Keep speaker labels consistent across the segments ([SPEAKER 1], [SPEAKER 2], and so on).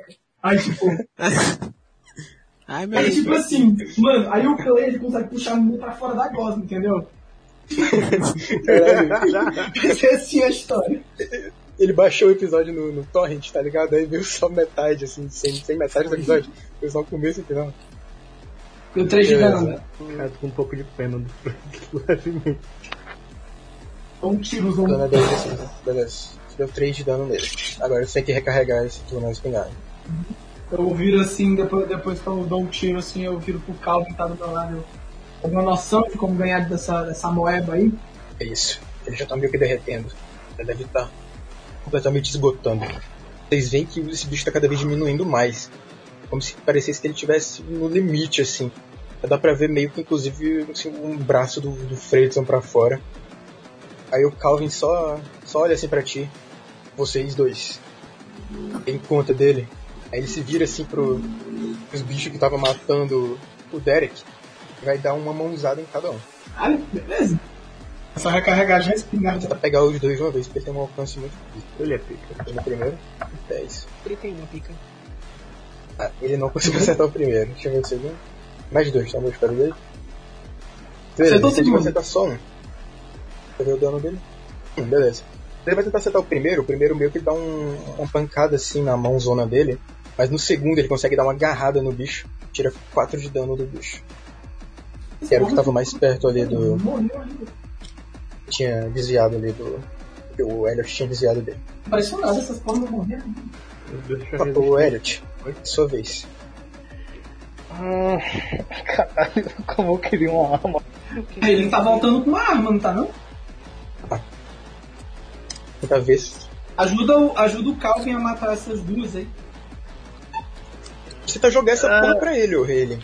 [SPEAKER 1] careca. Aí, tipo,
[SPEAKER 2] Ai, meu
[SPEAKER 1] aí, tipo assim, mano, aí o Clay ele consegue puxar o mundo pra fora da gosma, entendeu? Essa é assim a história.
[SPEAKER 3] Ele baixou o episódio no, no Torrent, tá ligado? Aí viu só metade, assim, sem, sem metade do episódio. Foi só o começo e o final.
[SPEAKER 1] Deu 3 de
[SPEAKER 3] Beleza.
[SPEAKER 1] dano, né?
[SPEAKER 4] Cara, tô com um pouco de pena do Frank, levemente.
[SPEAKER 1] Um tiro,
[SPEAKER 3] Dano é 10 assim, beleza. Você deu 3 de dano nele. Agora você tem que recarregar esse turno na espingarda.
[SPEAKER 1] Eu viro assim, depois, depois que eu dou um tiro assim, eu viro pro Calvin que tá do meu lado. Eu tenho noção de como ganhar dessa, dessa moeba aí.
[SPEAKER 3] É isso. Ele já tá meio que derretendo. Ele deve estar completamente esgotando. Vocês veem que esse bicho tá cada vez diminuindo mais. Como se parecesse que ele tivesse no limite, assim. Dá pra ver meio que, inclusive, assim, um braço do, do Fredson pra fora. Aí o Calvin só, só olha assim pra ti. Vocês dois. Tem conta dele. Aí ele se vira assim pro, pros bichos que estavam matando o Derek. E vai dar uma mãozada em cada um.
[SPEAKER 1] Ah, beleza. É só recarregar já a espingarda.
[SPEAKER 3] Tentar pegar os dois de uma vez, porque ele tem um alcance muito difícil.
[SPEAKER 4] Ele é pica.
[SPEAKER 3] Ele no primeiro, 10.
[SPEAKER 2] Ele tem uma pica.
[SPEAKER 3] Ah, ele não conseguiu acertar o primeiro. Deixa eu ver o segundo. Mais dois, tá no espero dele. Beleza,
[SPEAKER 1] Acertou o
[SPEAKER 3] você vai
[SPEAKER 1] segundo.
[SPEAKER 3] acertar só um. Você vê o dano dele? Hum, beleza. Ele vai tentar acertar o primeiro, o primeiro meio que dá um- uma pancada assim na mãozona dele. Mas no segundo ele consegue dar uma agarrada no bicho. Tira 4 de dano do bicho. Que era o que tava mais perto ali do. Tinha desviado ali do. que O Elliot tinha desviado dele.
[SPEAKER 1] Impressionado, essas porras não morreram.
[SPEAKER 4] Eu
[SPEAKER 3] Ô, Elliot, sua vez.
[SPEAKER 4] Ah, caralho, como eu queria uma arma.
[SPEAKER 1] Ele tá voltando com uma arma, não tá não?
[SPEAKER 3] Outra vez.
[SPEAKER 1] Ajuda o, ajuda o Calvin a matar essas duas aí.
[SPEAKER 3] Você tá jogando essa
[SPEAKER 4] Ah.
[SPEAKER 3] porra pra ele, ô Haley.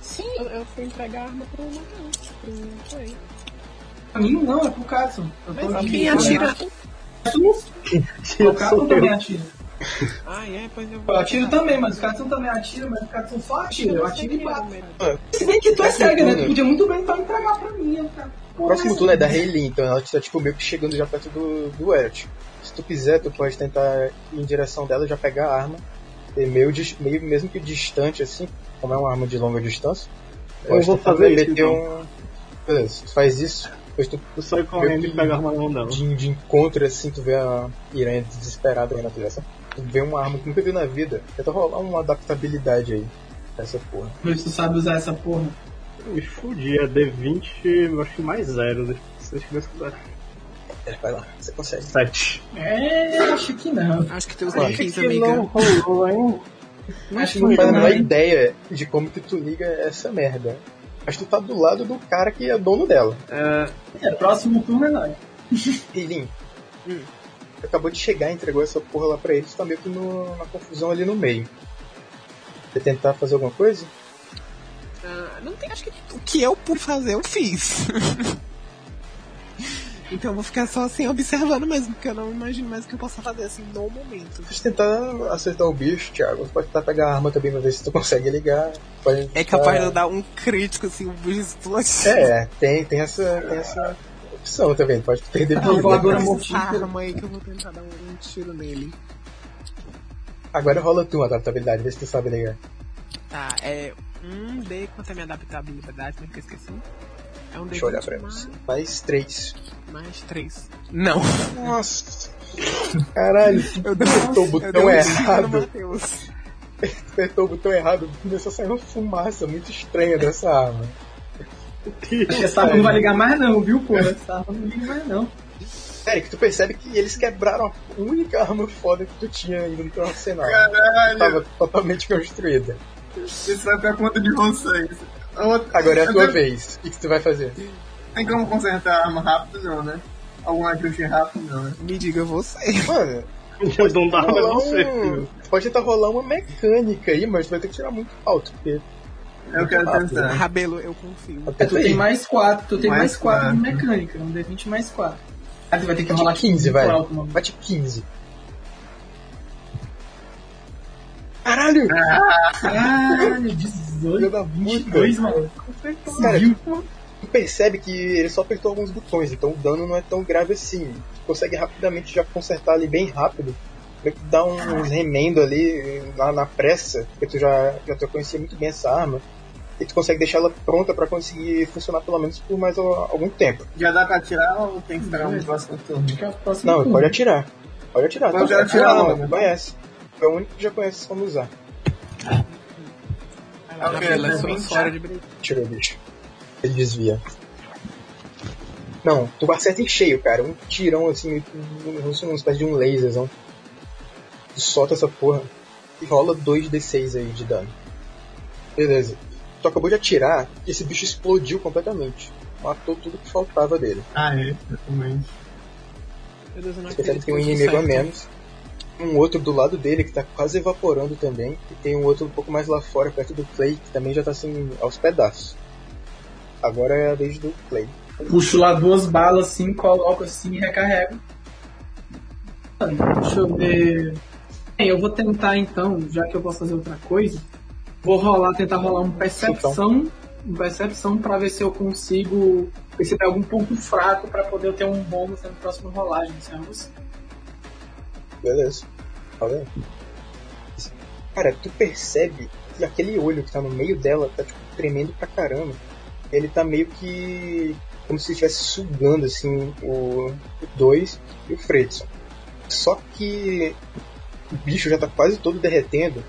[SPEAKER 2] Sim, eu, eu fui entregar a arma pro Matheus. Pro Clay.
[SPEAKER 1] Pra mim não, é pro tô
[SPEAKER 2] Mas quem atira?
[SPEAKER 1] olhando. O Katsun também atira.
[SPEAKER 2] Ah, é? Pois eu
[SPEAKER 1] Eu atiro também, mas o Katsun também atira, mas o Katsun só atira. Eu atiro e bato.
[SPEAKER 2] bato.
[SPEAKER 1] Se bem que tu é
[SPEAKER 3] Próximo
[SPEAKER 1] cega, né? Tu podia muito bem então entregar pra mim, eu, cara.
[SPEAKER 3] O
[SPEAKER 1] Porra,
[SPEAKER 3] próximo turno é da Hayley, então ela tá tipo meio que chegando já perto do, do Elliot. Se tu quiser, tu pode tentar ir em direção dela, já pegar a arma. E meio, dis- meio mesmo que distante assim, como é uma arma de longa distância.
[SPEAKER 4] Eu vou fazer
[SPEAKER 3] meter
[SPEAKER 4] isso, então.
[SPEAKER 3] um. Beleza, tu faz isso, depois tu
[SPEAKER 4] Eu saio correndo e pego a arma na mão dela.
[SPEAKER 3] de, de encontro assim, tu vê a Iranha desesperada aí na direção. Tu vê uma arma que nunca viu na vida. Tenta rolar uma adaptabilidade aí. Essa porra.
[SPEAKER 1] Se tu sabe usar essa porra.
[SPEAKER 4] Me fudi, é D20, eu acho que mais zero. Se Deus quiser.
[SPEAKER 3] É, vai lá, você consegue.
[SPEAKER 4] 7.
[SPEAKER 1] É, acho que não.
[SPEAKER 2] Acho que tem uns
[SPEAKER 3] Ué,
[SPEAKER 2] 15,
[SPEAKER 4] Que não
[SPEAKER 2] amiga.
[SPEAKER 4] rolou, hein?
[SPEAKER 1] Acho que
[SPEAKER 3] Tu não
[SPEAKER 1] não.
[SPEAKER 3] faz a menor ideia de como que tu liga essa merda. Mas tu tá do lado do cara que é dono dela.
[SPEAKER 4] É,
[SPEAKER 1] É, próximo turno é nós.
[SPEAKER 3] Rilim, acabou de chegar, entregou essa porra lá pra ele, tu tá meio que no- na confusão ali no meio. Quer tentar fazer alguma coisa?
[SPEAKER 2] Ah, não tem, acho que o que eu pude fazer, eu fiz. então eu vou ficar só assim observando mesmo, porque eu não imagino mais o que eu possa fazer assim no momento.
[SPEAKER 3] Pode tentar acertar o bicho, Thiago. Você pode tentar pegar a arma também pra ver se tu consegue ligar. Pode
[SPEAKER 2] É capaz de eu dar um crítico assim, um bicho explode.
[SPEAKER 3] É, tem, tem, essa, tem essa opção também. Pode perder
[SPEAKER 1] Não,
[SPEAKER 3] vida.
[SPEAKER 1] voadora mortífera.
[SPEAKER 2] arma aí que eu vou tentar dar um, um tiro nele.
[SPEAKER 3] Agora rola tu uma adaptabilidade, vê se tu sabe ligar.
[SPEAKER 2] Tá, é um D quanto é minha adaptabilidade, né, que eu esqueci. É um
[SPEAKER 3] Deixa eu olhar
[SPEAKER 2] 20
[SPEAKER 3] pra
[SPEAKER 2] mais,
[SPEAKER 3] você. Mais três.
[SPEAKER 2] mais 3. Não.
[SPEAKER 3] Nossa! Caralho,
[SPEAKER 2] Eu
[SPEAKER 3] apertou o botão errado. Apertou o botão errado, começou a sair uma fumaça muito estranha dessa arma.
[SPEAKER 1] Acho que essa arma não vai ligar mais não, viu, pô? Essa arma não liga mais não.
[SPEAKER 3] Eric, tu percebe que eles quebraram a única arma foda que tu tinha ainda no teu arsenal.
[SPEAKER 5] Caralho,
[SPEAKER 3] Tava totalmente construída.
[SPEAKER 5] isso vai pra conta de vocês.
[SPEAKER 3] Agora é a tua
[SPEAKER 5] então,
[SPEAKER 3] vez. O que, que tu vai fazer?
[SPEAKER 5] Tem como consertar a arma rápido, não, né? Alguma ajuste rápido, não, né?
[SPEAKER 2] Me diga você.
[SPEAKER 3] Mano,
[SPEAKER 4] o dono da arma é.
[SPEAKER 3] Um... Pode tentar rolar uma mecânica aí, mas tu vai ter que tirar muito alto, porque.
[SPEAKER 5] Eu muito quero
[SPEAKER 3] rápido.
[SPEAKER 5] tentar. Né?
[SPEAKER 2] Rabelo, eu confio.
[SPEAKER 1] É, tu tem mais 4, tu tem
[SPEAKER 5] mais,
[SPEAKER 1] 4 de mecânica, um D20 mais 4. Ah, tu vai ter que rolar
[SPEAKER 3] 15, vai. Bate 15. Caralho!
[SPEAKER 1] Ah,
[SPEAKER 3] caralho,
[SPEAKER 1] 18. 22, mano.
[SPEAKER 3] Cara, tu percebe que ele só apertou alguns botões, então o dano não é tão grave assim. Tu consegue rapidamente já consertar ali bem rápido. Dá uns remendo ali na, na pressa, porque tu já, já tá tu conhecia muito bem essa arma e tu consegue deixar ela pronta para conseguir funcionar pelo menos por mais algum tempo.
[SPEAKER 5] Já dá pra atirar ou tem que esperar um negócio turno?
[SPEAKER 3] Não, pode atirar. Pode atirar.
[SPEAKER 5] Pode
[SPEAKER 3] tá?
[SPEAKER 5] atirar,
[SPEAKER 3] não,
[SPEAKER 5] não,
[SPEAKER 3] não conhece. É o único que já conhece como usar.
[SPEAKER 2] Ela
[SPEAKER 5] Ok,
[SPEAKER 2] já
[SPEAKER 5] mas
[SPEAKER 2] lançou
[SPEAKER 5] vinte,
[SPEAKER 2] fora de brinco.
[SPEAKER 3] Tirou o bicho. Ele desvia. Não, tu acerta em cheio, cara. Um tirão assim, um- um- uma espécie de um laserzão. Tu solta essa porra e rola 2d6 aí de dano. Beleza. Tu acabou de atirar e esse bicho explodiu completamente. Matou tudo que faltava dele.
[SPEAKER 5] Ah, é, exatamente.
[SPEAKER 3] Você percebe
[SPEAKER 2] acredito
[SPEAKER 3] que tem um inimigo a menos. Um outro do lado dele que tá quase evaporando também. E tem um outro um pouco mais lá fora, perto do Clay, que também já tá assim aos pedaços. Agora é a vez do Clay.
[SPEAKER 1] Puxo lá duas balas assim, coloco assim e recarrego. Deixa eu ver. Bem, eu vou tentar então, já que eu posso fazer outra coisa, vou rolar, tentar rolar um percepção, um percepção pra ver se eu consigo perceber algum ponto fraco pra poder ter um bônus na próxima rolagem, certo?
[SPEAKER 3] Beleza. Aí. Cara, tu percebe que aquele olho que tá no meio dela tá tipo, tremendo pra caramba. Ele tá meio que. como se estivesse sugando assim o 2 e o Fredson. Só que o bicho já tá quase todo derretendo.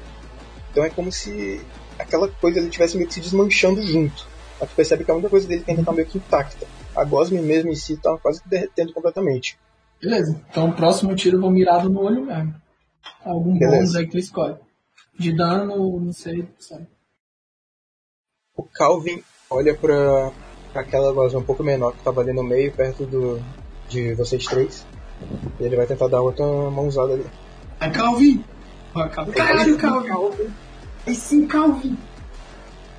[SPEAKER 3] Então é como se aquela coisa ele tivesse meio que se desmanchando junto. Mas tu percebe que a única coisa dele que ainda tá meio que intacta. A Gosme mesmo em si tá quase derretendo completamente.
[SPEAKER 1] Beleza. Então o próximo tiro eu vou mirado no olho mesmo. Algum
[SPEAKER 3] Beleza.
[SPEAKER 1] bônus aí que tu escolhe. De dano, não sei, sabe?
[SPEAKER 3] O Calvin olha pra, pra aquela loja um pouco menor que tava ali no meio, perto do, de vocês três. E ele vai tentar dar outra mãozada ali.
[SPEAKER 1] Vai, Calvin! Vai, Calvin. Caralho, Calvin! Aí sim, Calvin!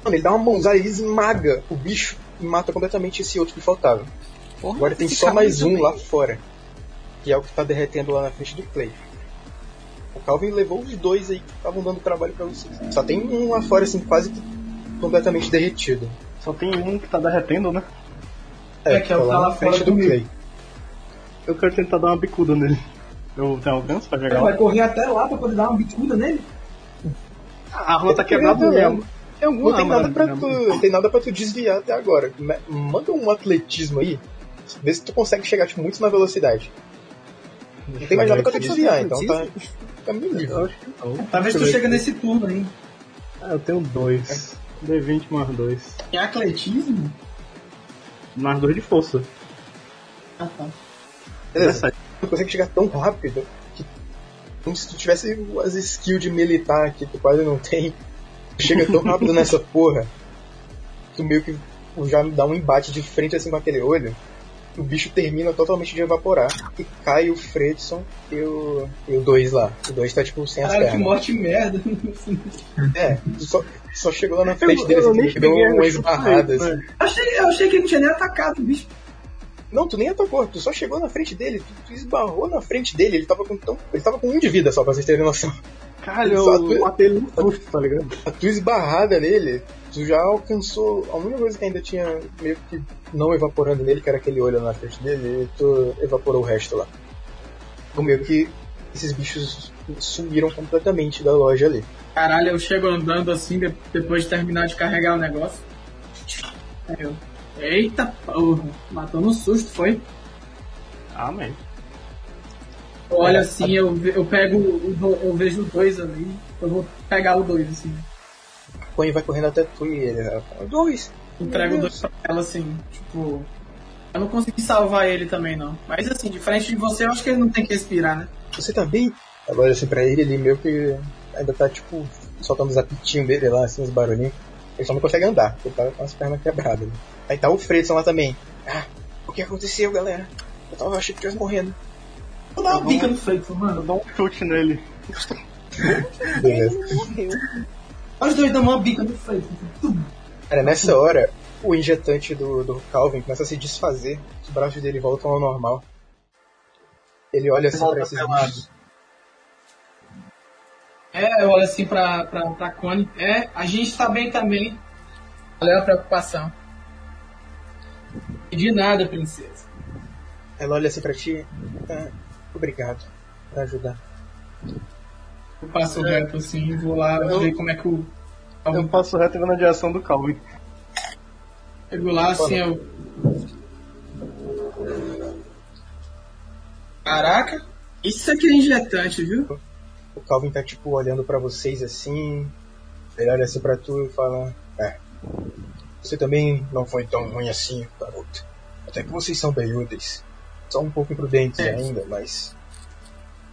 [SPEAKER 3] Mano, ele dá uma mãozada e esmaga o bicho e mata completamente esse outro que faltava.
[SPEAKER 2] Porra,
[SPEAKER 3] Agora tem só mais um
[SPEAKER 2] também.
[SPEAKER 3] lá fora. Que é o que tá derretendo lá na frente do Clay. O Calvin levou os dois aí que estavam dando trabalho pra vocês. Só tem um lá fora, assim, quase que completamente derretido.
[SPEAKER 4] Só tem um que tá derretendo, né?
[SPEAKER 1] É, que é o que tá lá fora
[SPEAKER 3] frente do
[SPEAKER 1] comigo.
[SPEAKER 3] Clay.
[SPEAKER 4] Eu quero tentar dar uma bicuda nele. Eu tenho alcance pra chegar
[SPEAKER 1] Vai correr até lá pra poder dar uma bicuda nele?
[SPEAKER 4] A arma tá quebrada mesmo. Tem alguma
[SPEAKER 3] Não tem nada
[SPEAKER 4] na
[SPEAKER 3] pra
[SPEAKER 4] minha
[SPEAKER 3] tu, não tem nada para tu desviar até agora. Ma- Manda um atletismo aí. Vê se tu consegue chegar tipo, muito na velocidade. Não tem mais nada pra tu desviar, então tá, tá
[SPEAKER 4] Eu acho que não.
[SPEAKER 1] Talvez tu
[SPEAKER 4] eu
[SPEAKER 1] chega nesse turno
[SPEAKER 4] aqui. Ah, eu tenho dois. D20 mais dois.
[SPEAKER 1] Em atletismo?
[SPEAKER 4] Mais dois de força.
[SPEAKER 1] Ah, tá.
[SPEAKER 3] Beleza. Tu consegue chegar tão rápido que como se tu tivesse as skills de militar que tu quase não tem. Tu chega tão rápido nessa porra que tu meio que já dá um embate de frente assim com aquele olho. O bicho termina totalmente de evaporar e cai o Fredson e o, e o dois lá. O dois tá tipo sem as
[SPEAKER 1] Caralho, que morte merda.
[SPEAKER 3] É, tu só, só chegou lá na frente
[SPEAKER 4] Eu-
[SPEAKER 3] dele,
[SPEAKER 4] eu
[SPEAKER 3] assim,
[SPEAKER 4] nem
[SPEAKER 3] tu deu
[SPEAKER 4] cheguei a
[SPEAKER 3] uma
[SPEAKER 4] chutar
[SPEAKER 3] esbarrada,
[SPEAKER 4] ele,
[SPEAKER 3] assim.
[SPEAKER 1] Eu achei, eu achei que ele não tinha nem atacado o bicho.
[SPEAKER 3] Não, tu nem atacou, tu só chegou na frente dele, tu, tu esbarrou na frente dele, ele tava com tão. Ele tava com um de vida só, pra vocês terem noção.
[SPEAKER 4] Caralho,
[SPEAKER 3] Só
[SPEAKER 4] eu
[SPEAKER 3] tu-
[SPEAKER 4] matei ele no custo, tá ligado?
[SPEAKER 3] A tua esbarrada nele, tu já alcançou. A única coisa que ainda tinha meio que não evaporando nele, que era aquele olho na frente dele, e tu evaporou o resto lá. Então meio que esses bichos sumiram completamente da loja ali.
[SPEAKER 1] Caralho, eu chego andando assim, de- depois de terminar de carregar o negócio. Aí eu, Eita porra, matou no susto, foi?
[SPEAKER 4] Ah, man.
[SPEAKER 1] Eu olho assim, eu, ve- eu pego, eu vejo dois ali, eu vou pegar o dois assim.
[SPEAKER 3] O Coen vai correndo até tu e ele. Dois!
[SPEAKER 1] Entrego dois pra ela assim, tipo. Eu não consegui salvar ele também não. Mas assim, diferente de você, eu acho que ele não tem que respirar, né?
[SPEAKER 3] Você tá bem? Olha assim pra ele, ele meio que ainda tá tipo soltando os apitinhos dele lá, assim, os barulhinhos. Ele só não consegue andar, porque tá com as pernas quebradas. né? Aí tá o Fredson lá também. Ah, o que aconteceu, galera? Eu tava achando que tivesse morrendo.
[SPEAKER 1] Vou dar uma bica no Fleito, mano.
[SPEAKER 4] Dá um chute nele.
[SPEAKER 3] Beleza.
[SPEAKER 1] Olha os dois dando uma bica no Fleito.
[SPEAKER 3] Cara, nessa hora, o injetante do, do Calvin começa a se desfazer, os braços dele voltam ao normal. Ele olha assim pra esses bichos.
[SPEAKER 1] É, eu olho assim pra, pra, pra Connie. É, a gente tá bem também. Olha a preocupação. De nada, princesa.
[SPEAKER 3] Ela olha assim pra ti. Ah, obrigado por ajudar.
[SPEAKER 1] Eu passo
[SPEAKER 4] É.
[SPEAKER 1] reto assim e vou lá
[SPEAKER 4] Eu-
[SPEAKER 1] ver como é que o.
[SPEAKER 4] Eu passo reto na direção do Calvin.
[SPEAKER 1] Chego lá assim, eu. Caraca, isso aqui é injetante, viu?
[SPEAKER 3] O Calvin tá tipo olhando pra vocês assim. Ele olha assim pra tu e fala: É. Você também não foi tão ruim assim, garoto. Até que vocês são bem úteis. Só um pouco imprudentes
[SPEAKER 1] É.
[SPEAKER 3] ainda, mas.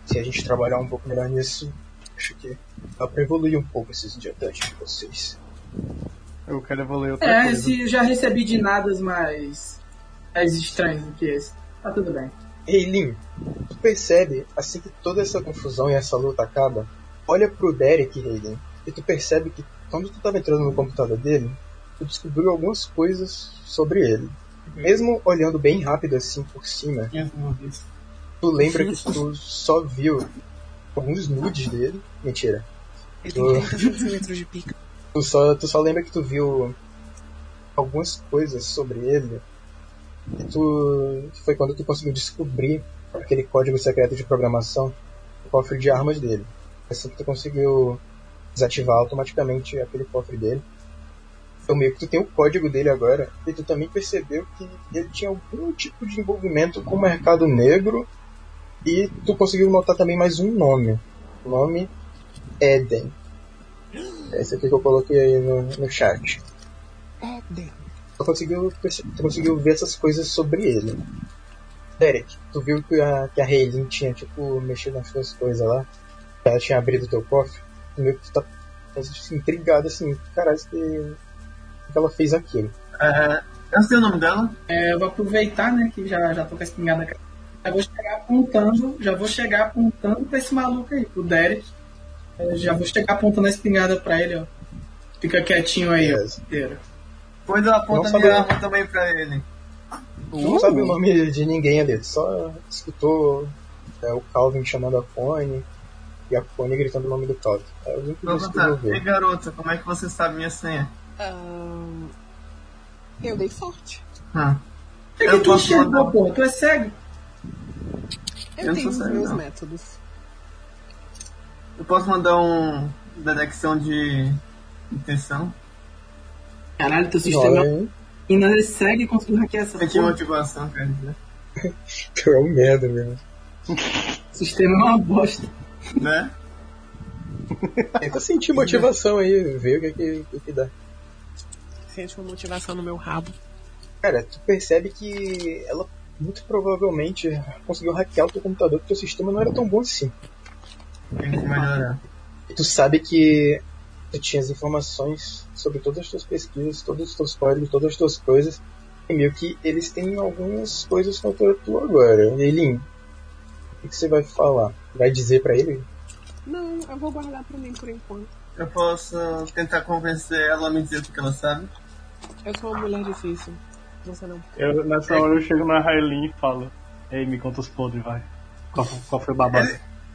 [SPEAKER 3] Se a gente trabalhar um pouco melhor nisso, acho que dá pra evoluir um pouco esses dietantes de vocês.
[SPEAKER 4] Eu quero evoluir outra
[SPEAKER 1] É,
[SPEAKER 4] coisa.
[SPEAKER 1] esse, eu já recebi de nadas mais. mais estranhos do que esse. Tá tudo bem.
[SPEAKER 3] Ei, Lin, tu percebe, assim que toda essa confusão e essa luta acaba, olha pro Derek, Hayden, e tu percebe que quando tu tava entrando no computador dele, tu descobriu algumas coisas sobre ele. Mesmo olhando bem rápido assim por cima, tu lembra que tu só viu alguns nudes dele. Mentira.
[SPEAKER 2] Ele tem 30 centímetros de pica.
[SPEAKER 3] Tu só, tu só lembra que tu viu algumas coisas sobre ele. E tu. Foi quando tu conseguiu descobrir aquele código secreto de programação do cofre de armas dele. Assim que tu conseguiu desativar automaticamente aquele cofre dele. Então meio que tu tem o código dele agora. E tu também percebeu que ele tinha algum tipo de envolvimento com o mercado negro. E tu conseguiu notar também mais um nome. O nome Eden. Esse aqui que eu coloquei aí no, no chat.
[SPEAKER 2] Éden.
[SPEAKER 3] Tu conseguiu, tu conseguiu ver essas coisas sobre ele. Derek, tu viu que a, que a Haylin tinha, tipo, mexido nas suas coisas lá? Que ela tinha abrido o teu cofre? Tu meio que tu tá assim, intrigado, assim, caralho, que, que ela fez aquilo.
[SPEAKER 5] É, eu sei o nome dela.
[SPEAKER 1] É, eu vou aproveitar, né, que já, já tô com a espingarda. Já vou chegar apontando, já vou chegar apontando pra esse maluco aí, pro Derek. Eu já vou chegar apontando a espingarda pra ele, ó. Fica quietinho aí, ó. Inteiro.
[SPEAKER 5] Pois eu aponto a minha arma também pra ele.
[SPEAKER 3] Tu não sabe o nome de ninguém ali, só escutou é, o Calvin chamando a Connie e a Connie gritando o nome do Calvin. É o único que
[SPEAKER 5] Vou
[SPEAKER 3] você
[SPEAKER 5] contar.
[SPEAKER 3] conseguiu
[SPEAKER 5] Ei, garota, como é que você sabe minha senha?
[SPEAKER 2] Ahn, eu dei sorte.
[SPEAKER 5] Ah,
[SPEAKER 1] É
[SPEAKER 5] Eu
[SPEAKER 1] que tu
[SPEAKER 5] posso
[SPEAKER 1] enxergou,
[SPEAKER 5] mandar-
[SPEAKER 1] pô, tu é cego.
[SPEAKER 2] Eu,
[SPEAKER 5] Eu
[SPEAKER 2] tenho os meus
[SPEAKER 5] não.
[SPEAKER 2] métodos.
[SPEAKER 5] eu posso mandar um detecção de intenção?
[SPEAKER 1] Caralho, teu sistema
[SPEAKER 3] Olha, hein?
[SPEAKER 1] ainda é cego e conseguiu hackear essa
[SPEAKER 5] Eu
[SPEAKER 1] porra.
[SPEAKER 5] motivação, quer dizer.
[SPEAKER 3] Tu é um merda mesmo.
[SPEAKER 1] O sistema é uma bosta.
[SPEAKER 5] Né?
[SPEAKER 3] Tenta sentir motivação aí, ver o que, que, o que, que dá.
[SPEAKER 2] Sente uma motivação no meu rabo.
[SPEAKER 3] Cara, tu percebe que ela muito provavelmente conseguiu hackear o teu computador porque o sistema não era tão bom assim.
[SPEAKER 5] Tem que melhorar.
[SPEAKER 3] E tu sabe que tu tinha as informações sobre todas as tuas pesquisas, todos os teus códigos, todas as tuas coisas. E meio que eles têm algumas coisas contra tu agora. Eileen, o que, que você vai falar? Vai dizer pra ele?
[SPEAKER 2] Não, eu vou guardar pra mim por enquanto.
[SPEAKER 5] Eu posso tentar convencer ela a me dizer o que ela sabe?
[SPEAKER 2] Eu sou uma mulher difícil. Você não.
[SPEAKER 4] Eu, nessa hora eu chego na Raelin e falo: Ei, me conta os podres, vai. Qual, qual foi o babado?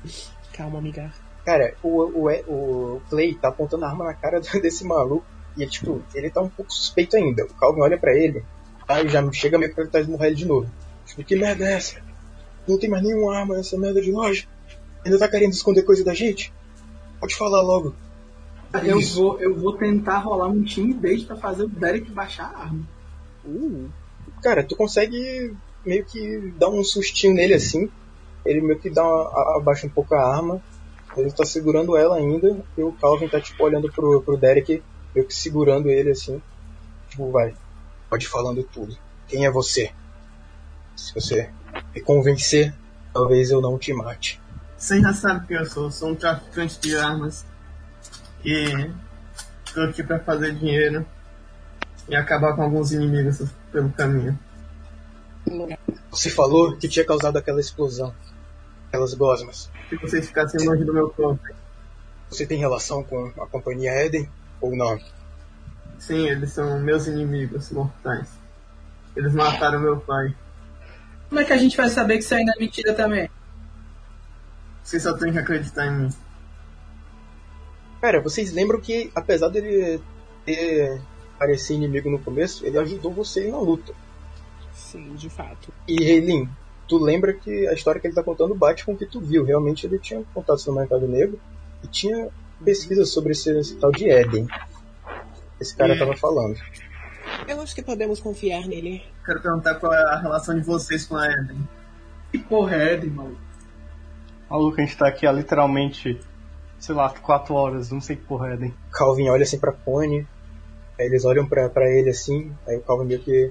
[SPEAKER 2] Calma, amiga.
[SPEAKER 3] Cara, o, o, o Clay tá apontando a arma na cara desse maluco. E tipo, ele tá um pouco suspeito ainda. O Calvin olha pra ele, aí já chega meio que ele tá esmurrar ele de novo. Tipo, que merda é essa? Não tem mais nenhuma arma nessa merda de loja. Ainda tá querendo esconder coisa da gente? Pode falar logo.
[SPEAKER 1] Eu vou, eu vou tentar rolar um time bait pra fazer o Derek baixar a arma.
[SPEAKER 2] Uh,
[SPEAKER 3] Cara, tu consegue meio que dar um sustinho nele assim. Ele meio que dá uma, abaixa um pouco a arma. Ele tá segurando ela ainda. E o Calvin tá tipo olhando pro, pro Derek, meio que segurando ele assim. Tipo, vai. Pode falando tudo. Quem é você? Se você me convencer, talvez eu não te mate.
[SPEAKER 5] Você já sabe quem eu sou. Sou um traficante de armas. E tô aqui pra fazer dinheiro. E acabar com alguns inimigos pelo caminho.
[SPEAKER 3] Você falou que tinha causado aquela explosão. Aquelas gosmas.
[SPEAKER 5] Se vocês ficassem longe do meu corpo.
[SPEAKER 3] Você tem relação com a companhia Eden ou não?
[SPEAKER 5] Sim, eles são meus inimigos mortais. Eles mataram meu pai.
[SPEAKER 1] Como é que a gente vai saber que isso ainda é mentira também?
[SPEAKER 5] Vocês só têm que acreditar em mim.
[SPEAKER 3] Cara, vocês lembram que apesar dele ter parecer inimigo no começo, ele ajudou você na luta.
[SPEAKER 2] Sim, de fato.
[SPEAKER 3] E Heilin, tu lembra que a história que ele tá contando bate com o que tu viu. Realmente ele tinha contatos no mercado negro e tinha pesquisas sobre esse, esse tal de Eden. Esse cara tava falando.
[SPEAKER 2] Eu acho que podemos confiar nele.
[SPEAKER 5] Quero perguntar qual é a relação de vocês com a Eden.
[SPEAKER 1] Que porra é, Eden, maluco?
[SPEAKER 4] Maluco, a gente tá aqui há literalmente, sei lá, 4 horas, não sei que porra é, Eden.
[SPEAKER 3] Calvin olha assim pra Pony, aí eles olham pra ele assim, aí o Calvin meio que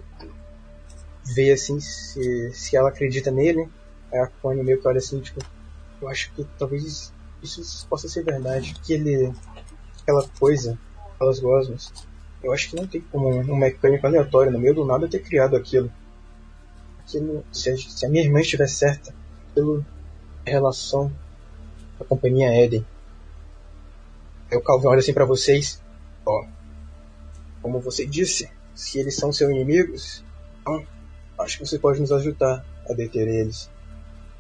[SPEAKER 3] vê assim se, se ela acredita nele, aí a Pony meio que olha assim, tipo, eu acho que talvez isso possa ser verdade, que ele, aquela coisa, aquelas gosmas, eu acho que não tem como um mecânico aleatório no meio do nada ter criado aquilo. aquilo se, a, se a minha irmã estiver certa, pelo relação da companhia Eden. Aí o Calvin olha assim pra vocês. Ó, como você disse, se eles são seus inimigos, então acho que você pode nos ajudar a deter eles.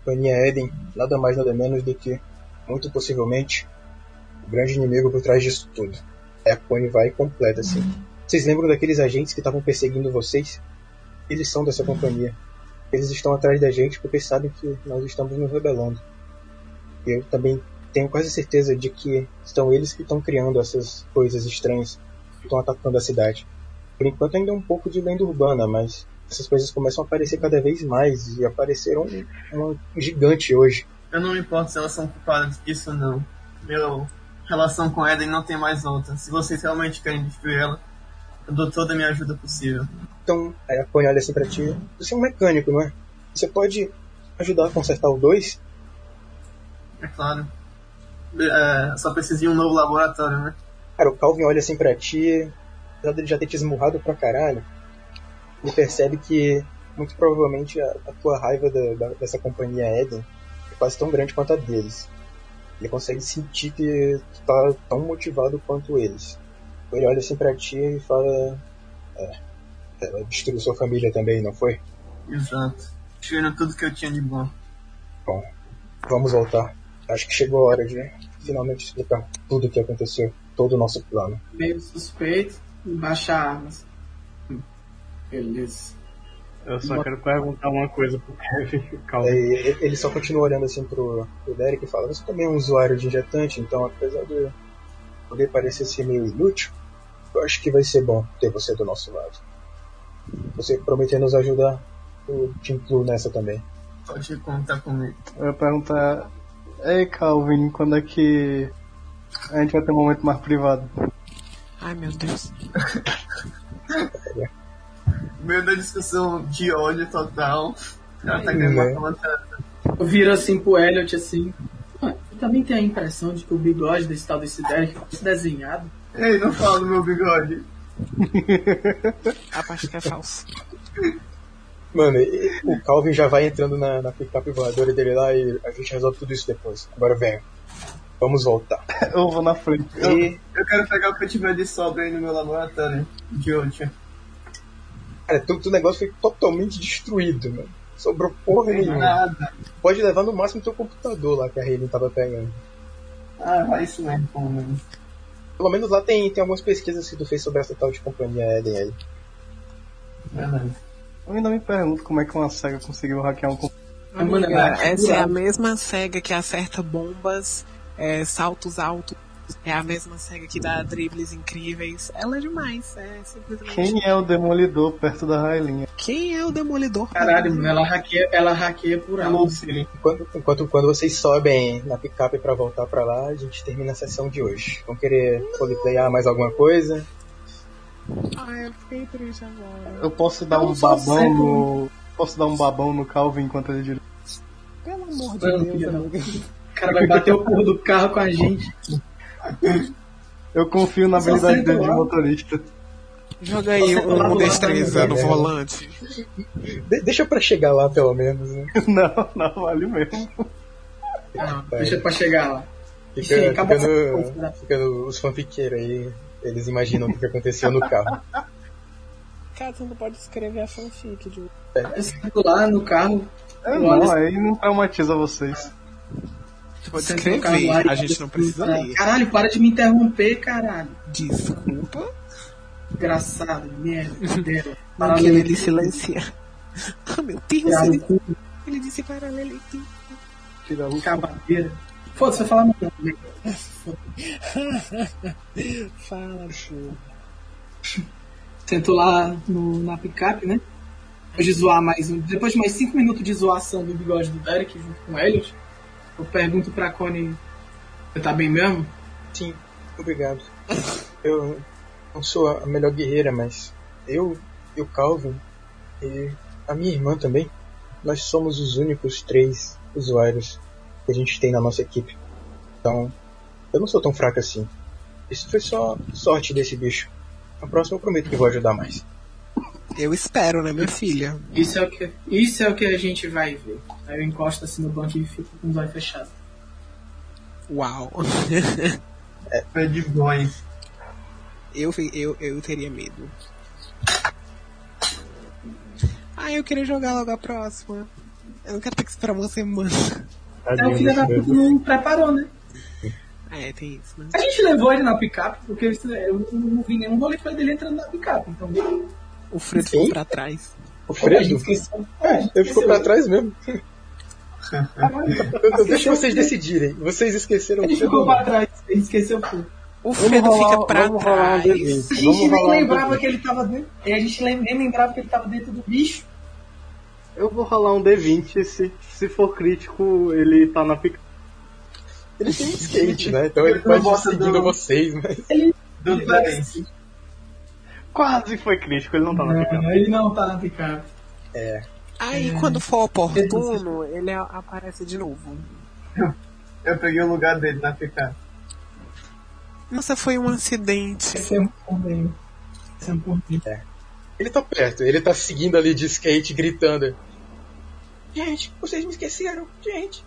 [SPEAKER 3] Companhia Eden, nada mais nada menos do que, muito possivelmente, o grande inimigo por trás disso tudo. Aí a Pony vai completa assim. Vocês lembram daqueles agentes que estavam perseguindo vocês? Eles são dessa companhia. Eles estão atrás da gente porque sabem que nós estamos nos rebelando. Eu também tenho quase certeza de que são eles que estão criando essas coisas estranhas estão atacando a cidade. Por enquanto ainda é um pouco de lenda urbana, mas essas coisas começam a aparecer cada vez mais e apareceram um, um gigante hoje.
[SPEAKER 5] Eu não me importo se elas são culpadas disso ou não. Meu relação com Eden não tem mais volta. Se vocês realmente querem destruir ela, eu dou toda a minha ajuda possível.
[SPEAKER 3] Então, aí a Pony olha assim pra ti. Você é um mecânico, não é? Você pode ajudar a consertar o 2?
[SPEAKER 5] É claro. É, só precisa de um novo laboratório, né?
[SPEAKER 3] Cara, o Calvin olha assim pra ti, apesar dele já ter te esmurrado pra caralho, ele percebe que, muito provavelmente, a, a tua raiva da, da, dessa companhia Eden é quase tão grande quanto a deles. Ele consegue sentir que tu tá tão motivado quanto eles. Ele olha assim pra ti e fala: É, ela destruiu sua família também, não foi?
[SPEAKER 5] Exato. Tirando tudo que eu tinha de bom.
[SPEAKER 3] Bom, vamos voltar. Acho que chegou a hora de finalmente explicar tudo o que aconteceu, todo o nosso plano.
[SPEAKER 1] Meio suspeito baixar armas. Beleza.
[SPEAKER 4] Eu só quero perguntar uma coisa pro Kevin. Calma.
[SPEAKER 3] Aí ele só continua olhando assim pro, pro Derek e fala: Você também é um usuário de injetante, então apesar de poder parecer ser meio inútil, eu acho que vai ser bom ter você do nosso lado. Você prometeu nos ajudar, eu te incluo nessa também.
[SPEAKER 5] Pode contar comigo.
[SPEAKER 4] Eu ia perguntar. Ei, Calvin, quando é que a gente vai ter um momento mais privado?
[SPEAKER 2] Ai meu Deus.
[SPEAKER 5] Meio da discussão de ódio total. Ela tá
[SPEAKER 3] Né?
[SPEAKER 5] querendo matar uma.
[SPEAKER 1] Eu viro assim pro Elliot assim. "Ah, Você também tem a impressão de que o bigode desse tal desse Derek foi desenhado?
[SPEAKER 5] Ei, não fala do meu bigode.
[SPEAKER 2] A parte que é falso.
[SPEAKER 3] Mano, e- o Calvin já vai entrando na, na picape voadora dele lá e a gente resolve tudo isso depois. Agora vem. Vamos voltar.
[SPEAKER 4] Eu vou na frente. Eu,
[SPEAKER 3] E,
[SPEAKER 5] Eu quero pegar o que eu tiver de sobra aí no meu laboratório de ódio.
[SPEAKER 3] cara, todo o negócio foi totalmente destruído, mano. Sobrou porra nenhuma.
[SPEAKER 5] Nada.
[SPEAKER 3] Pode levar no máximo teu computador lá que a Hayley tava pegando.
[SPEAKER 5] Ah, vai isso mesmo, pelo menos.
[SPEAKER 3] Pelo menos lá tem, tem algumas pesquisas que tu fez sobre essa tal de companhia Eden aí.
[SPEAKER 5] Verdade.
[SPEAKER 4] eu ainda me pergunto como é que uma SEGA conseguiu hackear um computador.
[SPEAKER 1] Mano,
[SPEAKER 2] Amiga,
[SPEAKER 1] é
[SPEAKER 2] essa é a mesma SEGA que acerta bombas, é, saltos altos. É a mesma SEGA que dá dribles incríveis. Ela é demais. É simplesmente.
[SPEAKER 4] Quem é o demolidor perto da Railinha?
[SPEAKER 2] Quem é o demolidor?
[SPEAKER 1] Caralho, mano, ela hackeia, ela hackeia por
[SPEAKER 5] É
[SPEAKER 1] alto.
[SPEAKER 3] Enquanto, enquanto quando vocês sobem na picape pra voltar pra lá, a gente termina a sessão de hoje. Vão querer roleplayar mais alguma coisa?
[SPEAKER 2] Ai, eu fiquei triste agora.
[SPEAKER 4] Eu posso dar
[SPEAKER 1] Eu
[SPEAKER 4] um babão
[SPEAKER 1] sei
[SPEAKER 4] no. Posso dar um babão no Calvin enquanto ele dirige.
[SPEAKER 2] Pelo amor de Deus,
[SPEAKER 1] filha da-
[SPEAKER 2] amiga.
[SPEAKER 1] O cara vai bater o porro do carro com a gente.
[SPEAKER 4] Eu confio na
[SPEAKER 1] Só
[SPEAKER 4] habilidade dele de motorista.
[SPEAKER 2] Joga aí um destreza no
[SPEAKER 3] mulher.
[SPEAKER 2] volante.
[SPEAKER 3] De- deixa pra chegar lá pelo menos, né?
[SPEAKER 4] Não, não, vale mesmo.
[SPEAKER 1] Não, deixa pra chegar lá.
[SPEAKER 3] Fica,
[SPEAKER 1] Sim, acaba
[SPEAKER 3] fica, no-
[SPEAKER 1] sendo- né?
[SPEAKER 3] fica no- os fanfiqueiros aí, eles imaginam o que aconteceu no carro.
[SPEAKER 2] Cara, você não pode escrever a fanfic de
[SPEAKER 1] sento lá no carro.
[SPEAKER 4] É, não,
[SPEAKER 1] olho-
[SPEAKER 4] aí não traumatiza vocês.
[SPEAKER 2] Você pode escrever, a gente não precisa ler.
[SPEAKER 1] Caralho, para de me interromper, caralho.
[SPEAKER 2] Desculpa.
[SPEAKER 1] Engraçado, merda, merda.
[SPEAKER 2] Não querer lhe silenciar. Ah, meu Deus,
[SPEAKER 1] Tirar
[SPEAKER 2] ele. Ele disse paralelepípedo.
[SPEAKER 4] Tira a luz.
[SPEAKER 1] Cavadeira. Foda-se, vai falar meu nome.
[SPEAKER 2] Fala, pô.
[SPEAKER 1] Sentou lá no, na picape, né? Depois de zoar mais um. Depois de mais cinco minutos de zoação do bigode do Derek junto com o Elliot, eu pergunto pra Connie: Você tá bem mesmo?
[SPEAKER 3] Sim, obrigado. Eu não sou a melhor guerreira, mas eu e o Calvin e a minha irmã também, nós somos os únicos três usuários que a gente tem na nossa equipe. Então, eu não sou tão fraca assim. Isso foi só sorte desse bicho. Na próxima eu prometo que vou ajudar mais.
[SPEAKER 2] Eu espero, né, minha filha?
[SPEAKER 1] Isso é o que, isso é o que a gente vai ver. Aí eu encosto assim no banco e fico com os olhos fechados.
[SPEAKER 2] Uau.
[SPEAKER 5] Bad boys.
[SPEAKER 2] Eu, fi- eu, eu teria medo. Ah, eu queria jogar logo a próxima. Eu não quero ter que esperar uma semana.
[SPEAKER 1] Até o filho da puta não preparou, né?
[SPEAKER 2] É, tem isso, né?
[SPEAKER 1] A gente levou ele na picape, porque eu não vi nenhum roleplay dele entrando na picape. Então,
[SPEAKER 2] O Fredo
[SPEAKER 3] Sim.
[SPEAKER 2] ficou pra trás.
[SPEAKER 3] O Fredo? É, eu ficou pra trás mesmo. Eu, eu deixo vocês decidirem. Vocês esqueceram
[SPEAKER 1] A
[SPEAKER 3] o Fredo.
[SPEAKER 1] ficou pra trás, gente esqueceu.
[SPEAKER 2] O Fredo
[SPEAKER 4] rolar-
[SPEAKER 2] fica pra
[SPEAKER 4] vamos rolar um
[SPEAKER 2] trás.
[SPEAKER 4] D20.
[SPEAKER 1] A gente nem
[SPEAKER 4] rolar um
[SPEAKER 1] lembrava
[SPEAKER 4] D20.
[SPEAKER 1] que ele tava dentro. e A gente nem lembrava que ele tava dentro do bicho.
[SPEAKER 4] Eu vou rolar um D20. Se, se for crítico, ele tá na pica.
[SPEAKER 3] Ele tem skate, né? Então ele pode ir
[SPEAKER 5] gosto
[SPEAKER 3] seguindo
[SPEAKER 5] do-
[SPEAKER 3] vocês, mas.
[SPEAKER 5] Do
[SPEAKER 1] Ele vai-
[SPEAKER 5] Dante.
[SPEAKER 4] Quase foi crítico, ele não tá na pica.
[SPEAKER 1] Não, ele não tá na picape.
[SPEAKER 2] Aí, quando for oportuno, ele aparece de novo.
[SPEAKER 5] Eu peguei o lugar dele na picape.
[SPEAKER 2] Nossa, foi um acidente.
[SPEAKER 1] Esse é um. Esse é um problema.
[SPEAKER 3] Ele tá perto, ele tá seguindo ali de skate, gritando. Gente, vocês me esqueceram, gente.